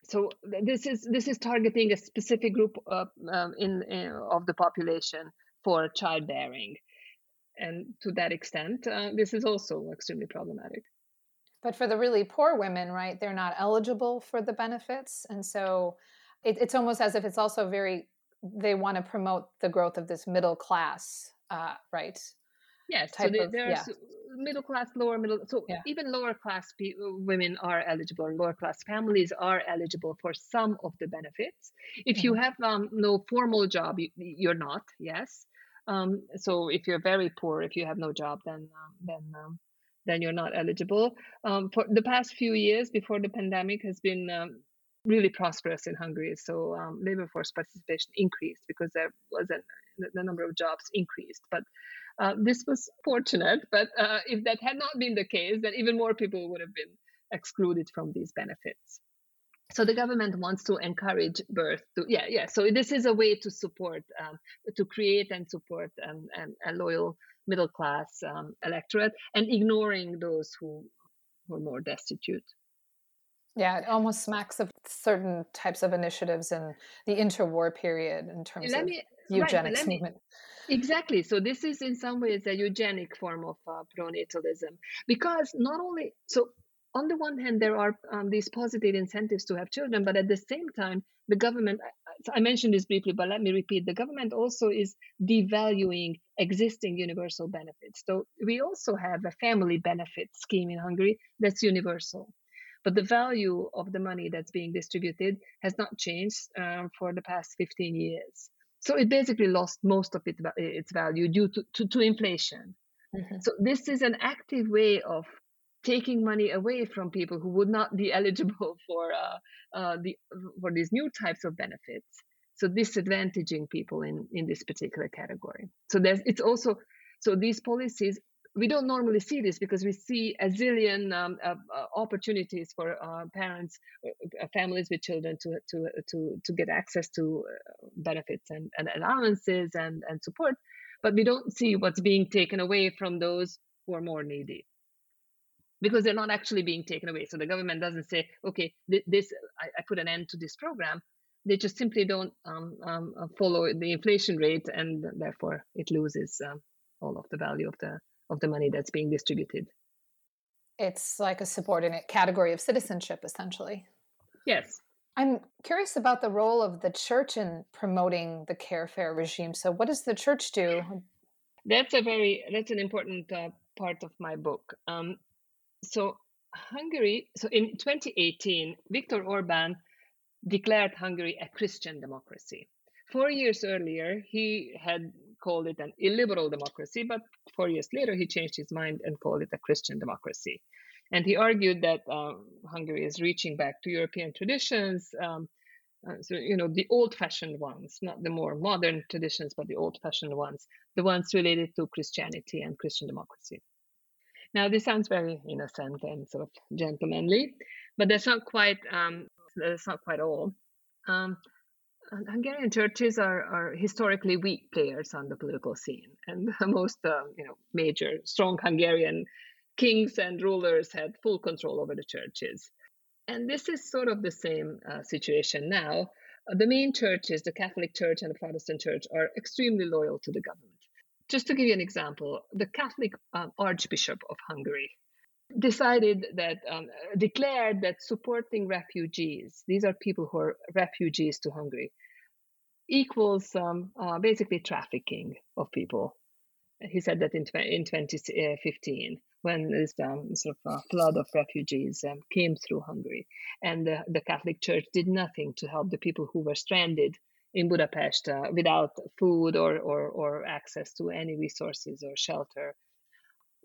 So this is this is targeting a specific group of, um, in, in, of the population for childbearing, and to that extent, uh, this is also extremely problematic. But for the really poor women, right, they're not eligible for the benefits, and so it, it's almost as if it's also very they want to promote the growth of this middle class, uh, right? Yes, so the, there's yeah. middle class, lower middle. So yeah. even lower class pe- women are eligible, and lower class families are eligible for some of the benefits. If mm-hmm. you have um, no formal job, you, are not. Yes. Um, so if you're very poor, if you have no job, then um, then um, then you're not eligible. Um, for the past few years before the pandemic has been um, really prosperous in Hungary. So labor force participation increased because there was a the number of jobs increased, but uh, this was fortunate, but uh, if that had not been the case, then even more people would have been excluded from these benefits. So the government wants to encourage birth to yeah yeah. So this is a way to support um, to create and support um, an, a loyal middle class um, electorate and ignoring those who are more destitute. Yeah, it almost smacks of certain types of initiatives in the interwar period in terms let of me, eugenics right, movement. Exactly. So this is in some ways a eugenic form of uh, pronatalism because not only so on the one hand there are um, these positive incentives to have children, but at the same time the government I mentioned this briefly, but let me repeat the government also is devaluing existing universal benefits. So we also have a family benefit scheme in Hungary that's universal but the value of the money that's being distributed has not changed um, for the past 15 years. So it basically lost most of it, its value due to, to, to inflation. Mm-hmm. So this is an active way of taking money away from people who would not be [LAUGHS] eligible for uh, uh, the for these new types of benefits. So disadvantaging people in in this particular category. So there's it's also so these policies we don't normally see this because we see a zillion um, uh, uh, opportunities for uh, parents, uh, families with children to to to to get access to uh, benefits and, and allowances and and support, but we don't see what's being taken away from those who are more needy because they're not actually being taken away. So the government doesn't say, okay, this I, I put an end to this program. They just simply don't um, um, follow the inflation rate, and therefore it loses um, all of the value of the of the money that's being distributed. It's like a subordinate category of citizenship, essentially. Yes. I'm curious about the role of the church in promoting the Carefare regime. So, what does the church do? That's a very that's an important uh, part of my book. Um, so, Hungary. So, in 2018, Viktor Orban declared Hungary a Christian democracy. Four years earlier, he had called it an illiberal democracy, but four years later, he changed his mind and called it a Christian democracy. And he argued that um, Hungary is reaching back to European traditions. Um, uh, so, you know, the old fashioned ones, not the more modern traditions, but the old fashioned ones, the ones related to Christianity and Christian democracy. Now, this sounds very innocent and sort of gentlemanly, but that's not quite um, that's not quite all. Um, Hungarian churches are, are historically weak players on the political scene, and the [LAUGHS] most uh, you know major strong Hungarian kings and rulers had full control over the churches. And this is sort of the same uh, situation now. Uh, the main churches, the Catholic Church and the Protestant Church, are extremely loyal to the government. Just to give you an example, the Catholic um, Archbishop of Hungary decided that um, declared that supporting refugees these are people who are refugees to hungary equals um, uh, basically trafficking of people. He said that in, in 2015 when this um, sort of uh, flood of refugees um, came through hungary. And the, the catholic church did nothing to help the people who were stranded in budapest uh, without food or, or, or access to any resources or shelter.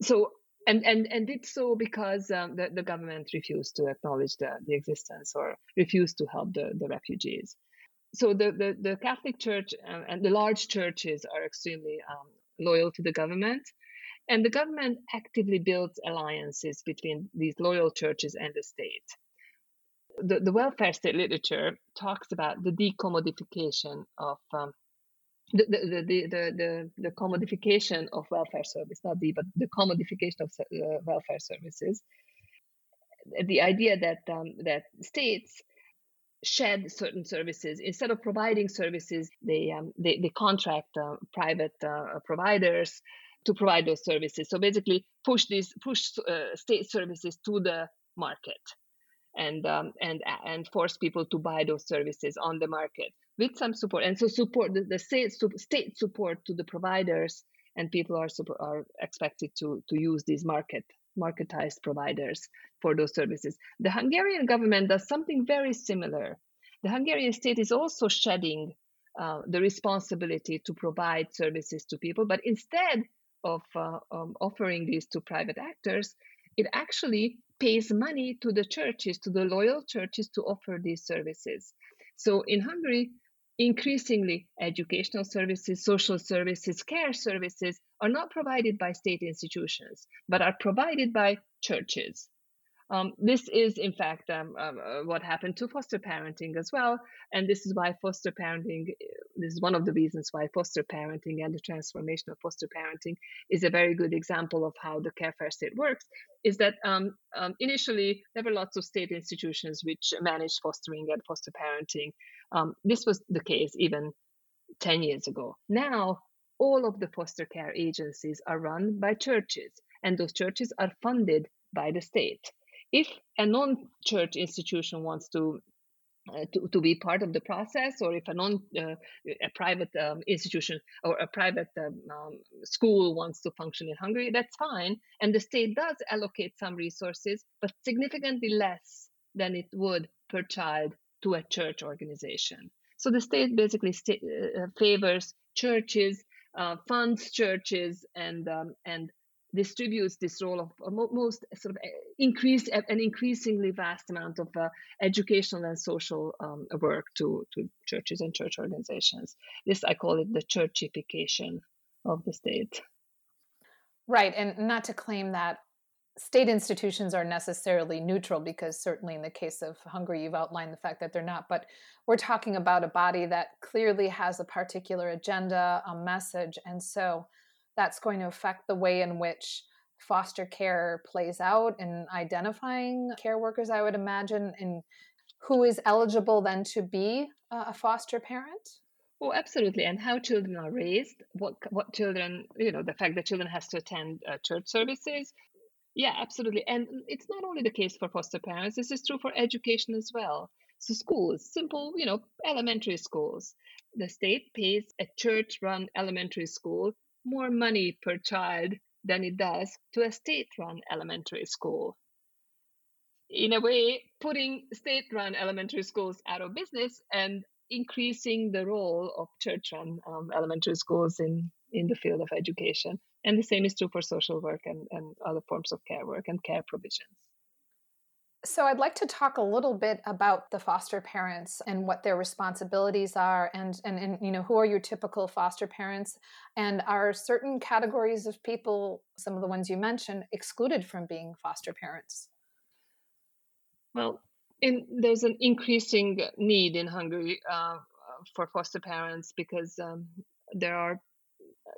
So and and and did so because um, the, the government refused to acknowledge the, the existence or refused to help the, the refugees so the, the, the catholic church and the large churches are extremely um, loyal to the government and the government actively builds alliances between these loyal churches and the state the, the welfare state literature talks about the decommodification of um, the, the, the, the, the, commodification of welfare service, not the, but the commodification of uh, welfare services. The idea that, um, that states shed certain services instead of providing services, they, um, they, they contract uh, private uh, providers to provide those services. So basically, push these push uh, state services to the market and um, and and force people to buy those services on the market with some support and so support the, the state, state support to the providers and people are are expected to to use these market marketized providers for those services the hungarian government does something very similar the hungarian state is also shedding uh, the responsibility to provide services to people but instead of uh, um, offering these to private actors it actually pays money to the churches, to the loyal churches to offer these services. So in Hungary, increasingly educational services, social services, care services are not provided by state institutions, but are provided by churches. Um, this is, in fact, um, um, uh, what happened to foster parenting as well. And this is why foster parenting, this is one of the reasons why foster parenting and the transformation of foster parenting is a very good example of how the care Carefare state works. Is that um, um, initially there were lots of state institutions which managed fostering and foster parenting. Um, this was the case even 10 years ago. Now, all of the foster care agencies are run by churches, and those churches are funded by the state if a non-church institution wants to uh, to, to be part of the process or if a non uh, a private um, institution or a private um, um, school wants to function in hungary that's fine and the state does allocate some resources but significantly less than it would per child to a church organization so the state basically uh, uh, favors churches uh, funds churches and um, and distributes this role of most sort of increased an increasingly vast amount of uh, educational and social um, work to, to churches and church organizations. This I call it the churchification of the state. Right. And not to claim that state institutions are necessarily neutral because certainly in the case of Hungary you've outlined the fact that they're not but we're talking about a body that clearly has a particular agenda a message and so that's going to affect the way in which foster care plays out in identifying care workers i would imagine and who is eligible then to be a foster parent Oh, absolutely. And how children are raised, what what children, you know, the fact that children has to attend uh, church services, yeah, absolutely. And it's not only the case for foster parents, this is true for education as well. So, schools, simple, you know, elementary schools. The state pays a church run elementary school more money per child than it does to a state run elementary school. In a way, putting state run elementary schools out of business and increasing the role of church run um, elementary schools in, in the field of education. And the same is true for social work and, and other forms of care work and care provisions. So, I'd like to talk a little bit about the foster parents and what their responsibilities are, and, and, and you know who are your typical foster parents, and are certain categories of people, some of the ones you mentioned, excluded from being foster parents? Well, in, there's an increasing need in Hungary uh, for foster parents because um, there are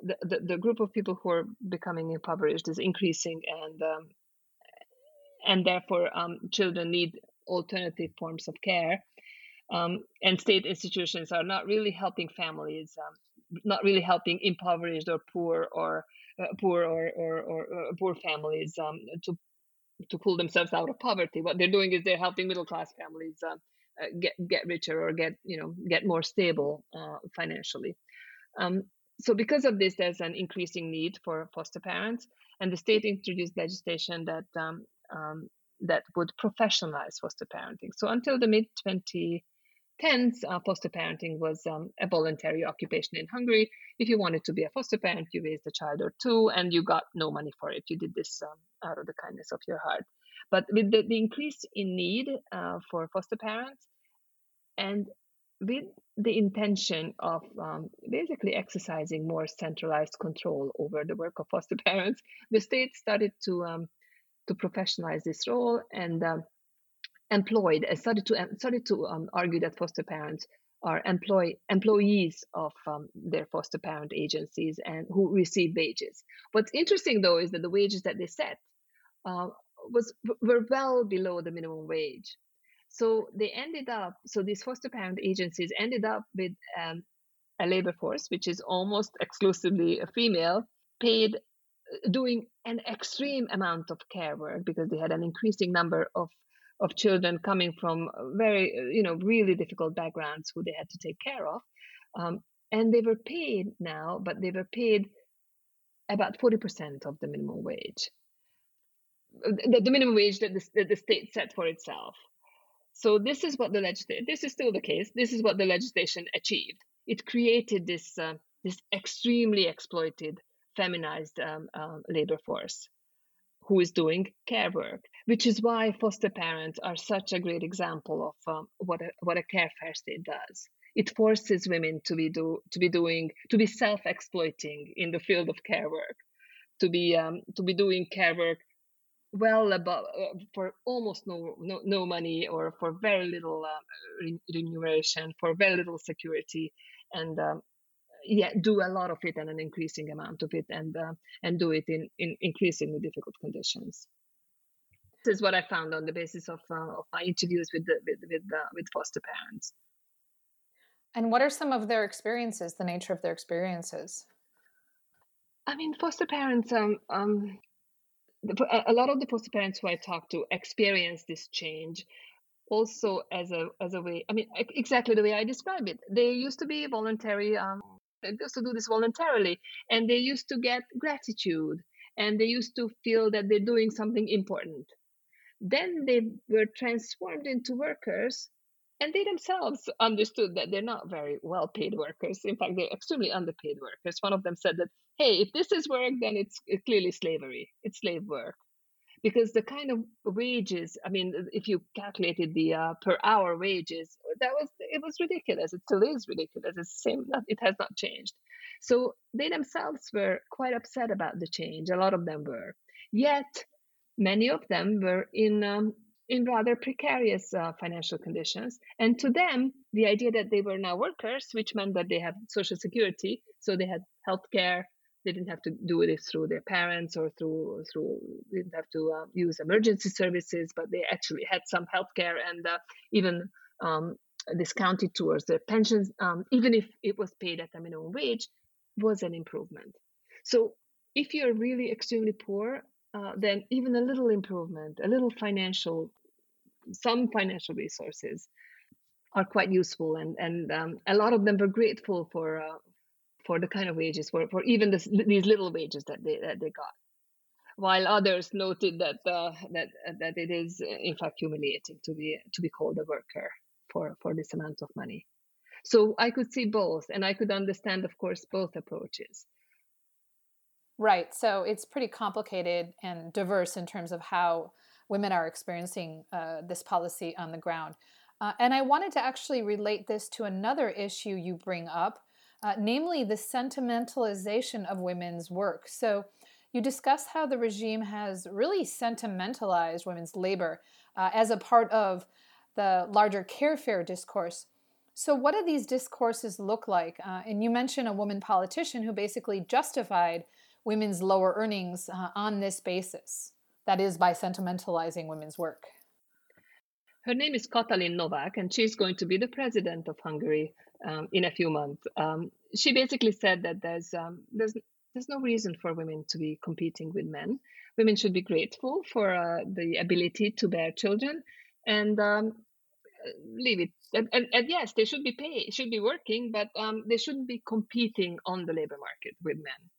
the, the, the, group of people who are becoming impoverished is increasing and um, and therefore um, children need alternative forms of care. Um, and state institutions are not really helping families um, not really helping impoverished or poor or uh, poor or, or, or, or, poor families um, to to pull themselves out of poverty. What they're doing is they're helping middle class families uh, uh, get get richer or get you know get more stable uh, financially. Um, so because of this, there's an increasing need for foster parents, and the state introduced legislation that um, um, that would professionalize foster parenting. So until the mid 2010s, uh, foster parenting was um, a voluntary occupation in Hungary. If you wanted to be a foster parent, you raised a child or two, and you got no money for it. You did this um, out of the kindness of your heart. But with the, the increase in need uh, for foster parents, and with the intention of um, basically exercising more centralized control over the work of foster [LAUGHS] parents, the state started to um, to professionalize this role and um, employed and started to started to um, argue that foster parents are employ employees of um, their foster parent agencies and who receive wages. What's interesting though is that the wages that they set uh, was were well below the minimum wage. So they ended up, so these foster parent agencies ended up with um, a labor force, which is almost exclusively a female, paid uh, doing an extreme amount of care work because they had an increasing number of of children coming from very uh, you know really difficult backgrounds who they had to take care of um, and they were paid now but they were paid about 40% of the minimum wage. Uh, the, the minimum wage that the, that the state set for itself so this is what the legislation. This is still the case. This is what the legislation achieved. It created this uh, this extremely exploited, feminized um, uh, labor force, who is doing care work. Which is why foster parents are such a great example of um, what a, what a care first state does. It forces women to be do to be doing to be self exploiting in the field of care work, to be um, to be doing care work well above uh, for almost no, no no money or for very little uh, remuneration for very little security and um, yeah do a lot of it and an increasing amount of it and uh, and do it in, in increasingly difficult conditions. This is what i found on the basis of, uh, of my interviews with the, with with, uh, with foster parents. And what are some of their experiences the nature of their experiences? I mean, foster parents um, um, a lot of the foster parents who I talk to experience this change also as a as a way. I mean, exactly the way I describe it. They used to be voluntary. Um, they used to do this voluntarily, and they used to get gratitude, and they used to feel that they're doing something important. Then they were transformed into workers and they themselves understood that they're not very well paid workers. In fact, they're extremely underpaid workers. One of them said that, hey, if this is work, then it's clearly slavery, it's slave work. Because the kind of wages, I mean, if you calculated the uh, per hour wages, that was it was ridiculous. It still is ridiculous. It's the same. It has not changed. So they themselves were quite upset about the change. A lot of them were. Yet, many of them were in um, in rather precarious uh, financial conditions. And to them, the idea that they were now workers, which meant that they had social security, so they had health care, they didn't have to do this through their parents or through through they didn't have to uh, use emergency services, but they actually had some health care and uh, even um, discounted towards their pensions, um, even if it was paid at a minimum wage, was an improvement. So if you're really extremely poor, uh, then even a little improvement, a little financial, some financial resources are quite useful, and and um, a lot of them were grateful for uh, for the kind of wages, for for even this, these little wages that they that they got. While others noted that uh, that that it is in fact humiliating to be to be called a worker for for this amount of money. So I could see both, and I could understand, of course, both approaches. Right. So it's pretty complicated and diverse in terms of how women are experiencing uh, this policy on the ground. Uh, and I wanted to actually relate this to another issue you bring up, uh, namely the sentimentalization of women's work. So you discuss how the regime has really sentimentalized women's labor uh, as a part of the larger carefare discourse. So, what do these discourses look like? Uh, and you mentioned a woman politician who basically justified women's lower earnings uh, on this basis. That is, by sentimentalizing women's work. Her name is Katalin Novak, and she's going to be the president of Hungary um, in a few months. Um, she basically said that there's um, there's there's no reason for women to be competing with men. Women should be grateful for uh, the ability to bear children and um, leave it. And, and, and, yes, they should be paid, should be working, but um, they shouldn't be competing on the labor market with men.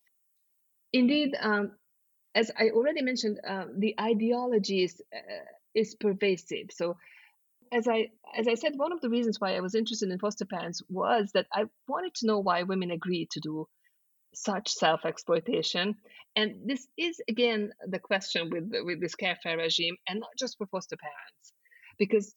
Indeed, um, as I already mentioned, uh, the ideology is uh, is pervasive. So, as I as I said, one of the reasons why I was interested in foster parents was that I wanted to know why women agreed to do such self exploitation. And this is again the question with with this carefare regime, and not just for foster parents, because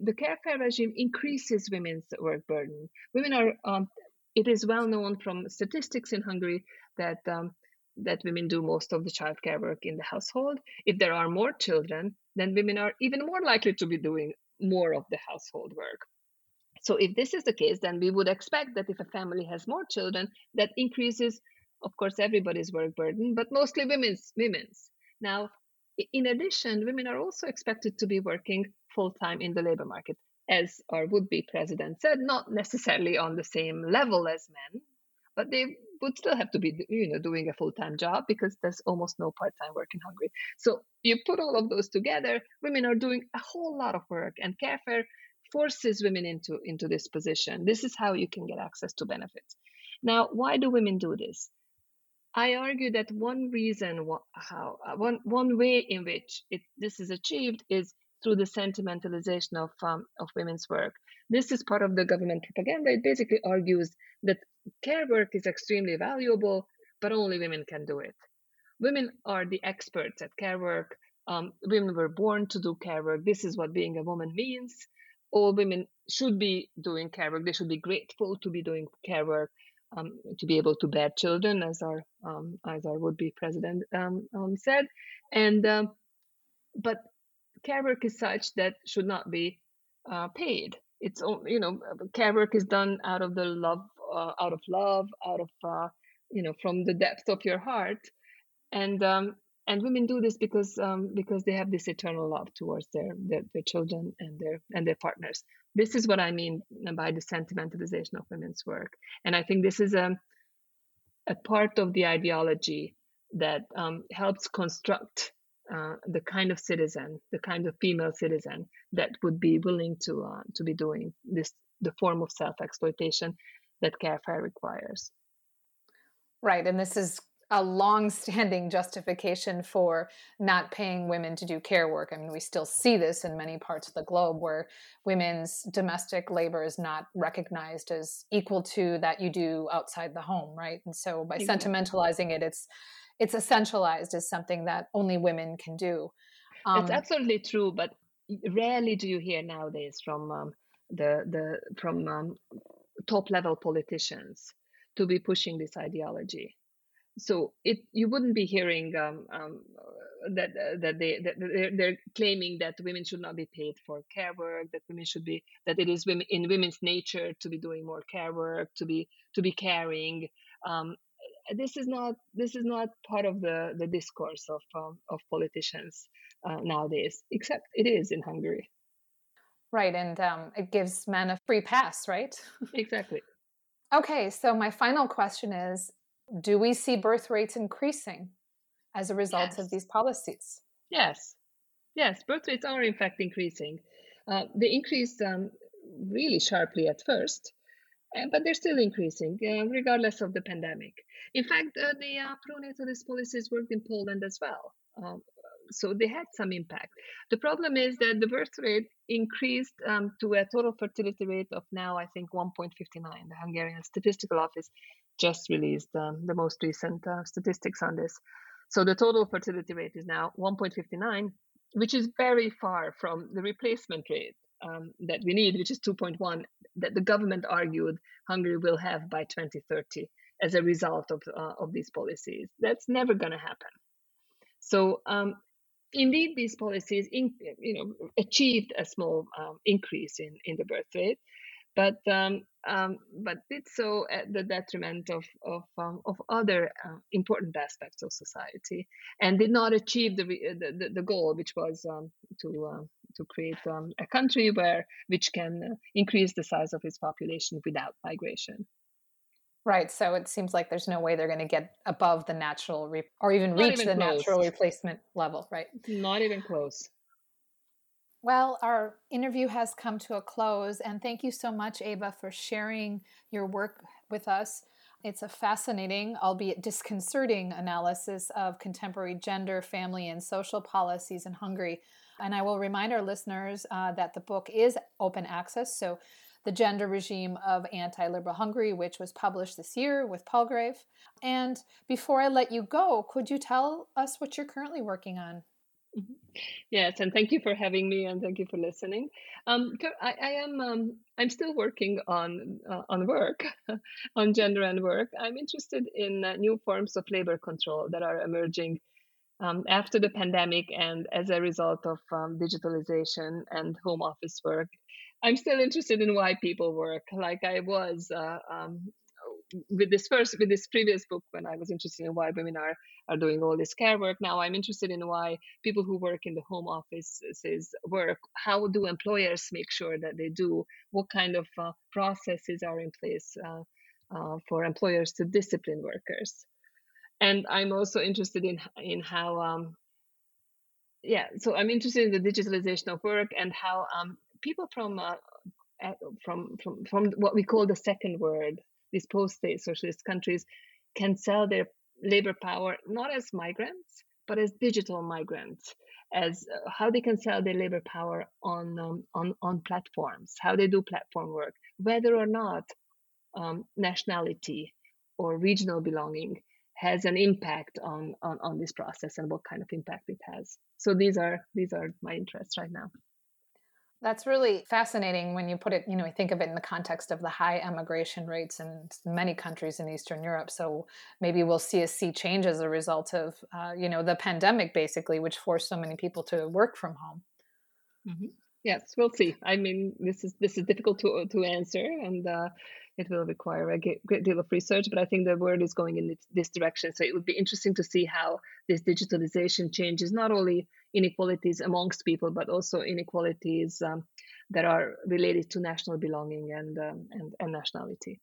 the carefare regime increases women's work burden. Women are. Um, it is well known from statistics in Hungary that um, that women do most of the childcare work in the household. If there are more children, then women are even more likely to be doing more of the household work. So, if this is the case, then we would expect that if a family has more children, that increases, of course, everybody's work burden, but mostly women's. Women's. Now, in addition, women are also expected to be working full time in the labor market, as our would be president said, not necessarily on the same level as men, but they would still have to be you know doing a full-time job because there's almost no part-time work in Hungary. So you put all of those together, women are doing a whole lot of work and Fair forces women into into this position. This is how you can get access to benefits. Now, why do women do this? I argue that one reason how uh, one one way in which it, this is achieved is through the sentimentalization of um, of women's work. This is part of the government propaganda. It basically argues that care work is extremely valuable, but only women can do it. Women are the experts at care work. Um, women were born to do care work. This is what being a woman means. All women should be doing care work. They should be grateful to be doing care work, um, to be able to bear children, as our um, as our would-be president um, um, said. And um, but care work is such that should not be uh, paid. It's you know care work is done out of the love uh, out of love, out of uh, you know from the depth of your heart, and um, and women do this because um, because they have this eternal love towards their, their, their children and their and their partners. This is what I mean by the sentimentalization of women's work, and I think this is a a part of the ideology that um, helps construct uh, the kind of citizen, the kind of female citizen that would be willing to uh, to be doing this the form of self exploitation that carefare requires. Right. And this is a long-standing [LAUGHS] justification for not paying women to do care work. I mean, we still see this in many parts of the globe where women's domestic labor is not recognized as equal to that you do outside the home, right? And so by exactly. sentimentalizing it, it's it's essentialized as something that only women can do. Um, it's absolutely true, but rarely do you hear nowadays from um, the the from um, top level politicians to be pushing this ideology. So it you wouldn't be hearing um, um, that uh, that they that they're, they're, claiming that women should not be paid for care work, that women should be that it is women in women's nature to be doing more care work, to be to be caring. Um, this is not this is not part of the the discourse of um, of politicians uh, nowadays, except it is in Hungary. Right, and um, it gives men a free pass, right? [LAUGHS] exactly. Okay, so my final question is Do we see birth rates increasing as a result yes. of these policies? Yes, yes, birth rates are in fact increasing. Uh, they increased um, really sharply at first, uh, but they're still increasing uh, regardless of the pandemic. In fact, uh, the uh, pronatalist policies worked in Poland as well. Um, so they had some impact. The problem is that the birth rate increased um, to a total fertility rate of now, I think, 1.59. The Hungarian Statistical Office just released um, the most recent uh, statistics on this. So the total fertility rate is now 1.59, which is very far from the replacement rate um, that we need, which is 2.1, that the government argued Hungary will have by 2030 as a result of, uh, of these policies. That's never going to happen. So um, indeed, these policies, in, you know, achieved a small um, increase in, in the birth rate, but um, um, but did so at the detriment of of, um, of other uh, important aspects of society, and did not achieve the the, the goal, which was um, to uh, to create a country where which can uh, increase the size of its population without migration. Right. So it seems like there's no way they're going to get above the natural re- or even Not reach even the close. natural replacement level, right? Not even close. Well, our interview has come to a close, and thank you so much, Eva, for sharing your work with us. It's a fascinating, albeit disconcerting, analysis of contemporary gender, family, and social policies in Hungary. And I will remind our listeners uh, that the book is open access, so the Gender Regime of Anti Liberal Hungary, which was published this year with Palgrave. And before I let you go, could you tell us what you're currently working on? Mm-hmm. Yes, and thank you for having me, and thank you for listening. Um, I, I, am um, I'm still working on uh, on work, [LAUGHS] on gender and work. I'm interested in uh, new forms of labor control that are emerging um, after the pandemic and as a result of um, digitalization and home office work I'm still interested in why people work, like I was uh, um, with this first, with this previous book when I was interested in why women are are doing all this care work. Now I'm interested in why people who work in the home offices work. How do employers make sure that they do? What kind of uh, processes are in place uh, uh for employers to discipline workers? And I'm also interested in in how um, yeah so i'm interested in the digitalization of work and how um, people from uh, from from from what we call the second world, these post-state socialist countries, can sell their labor power not as migrants but as digital migrants, as uh, how they can sell their labor power on um, on on platforms, how they do platform work, whether or not um, nationality or regional belonging has an impact on, on on this process and what kind of impact it has. So these are these are my interests right now. That's really fascinating when you put it, you know, think of it in the context of the high emigration rates in many countries in Eastern Europe. So maybe we'll see a sea change as a result of, uh, you know, the pandemic, basically, which forced so many people to work from home. Mm-hmm. Yes, we'll see. I mean, this is this is difficult to to answer, and uh, it will require a great deal of research. But I think the world is going in this direction. So it would be interesting to see how this digitalization changes not only inequalities amongst people, but also inequalities um, that are related to national belonging and, um, and, and nationality.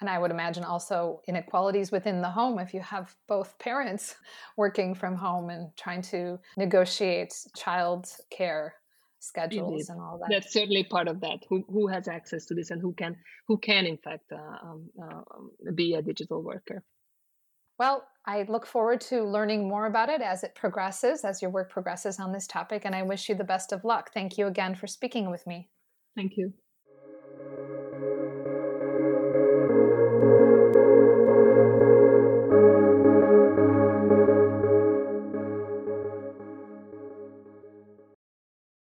And I would imagine also inequalities within the home if you have both parents [LAUGHS] working from home and trying to negotiate child care schedules Indeed. and all that. That's certainly part of that. Who who has access to this and who can who can in fact uh, um, uh, be a digital worker. Well, I look forward to learning more about it as it progresses, as your work progresses on this topic, and I wish you the best of luck. Thank you again for speaking with me. Thank you.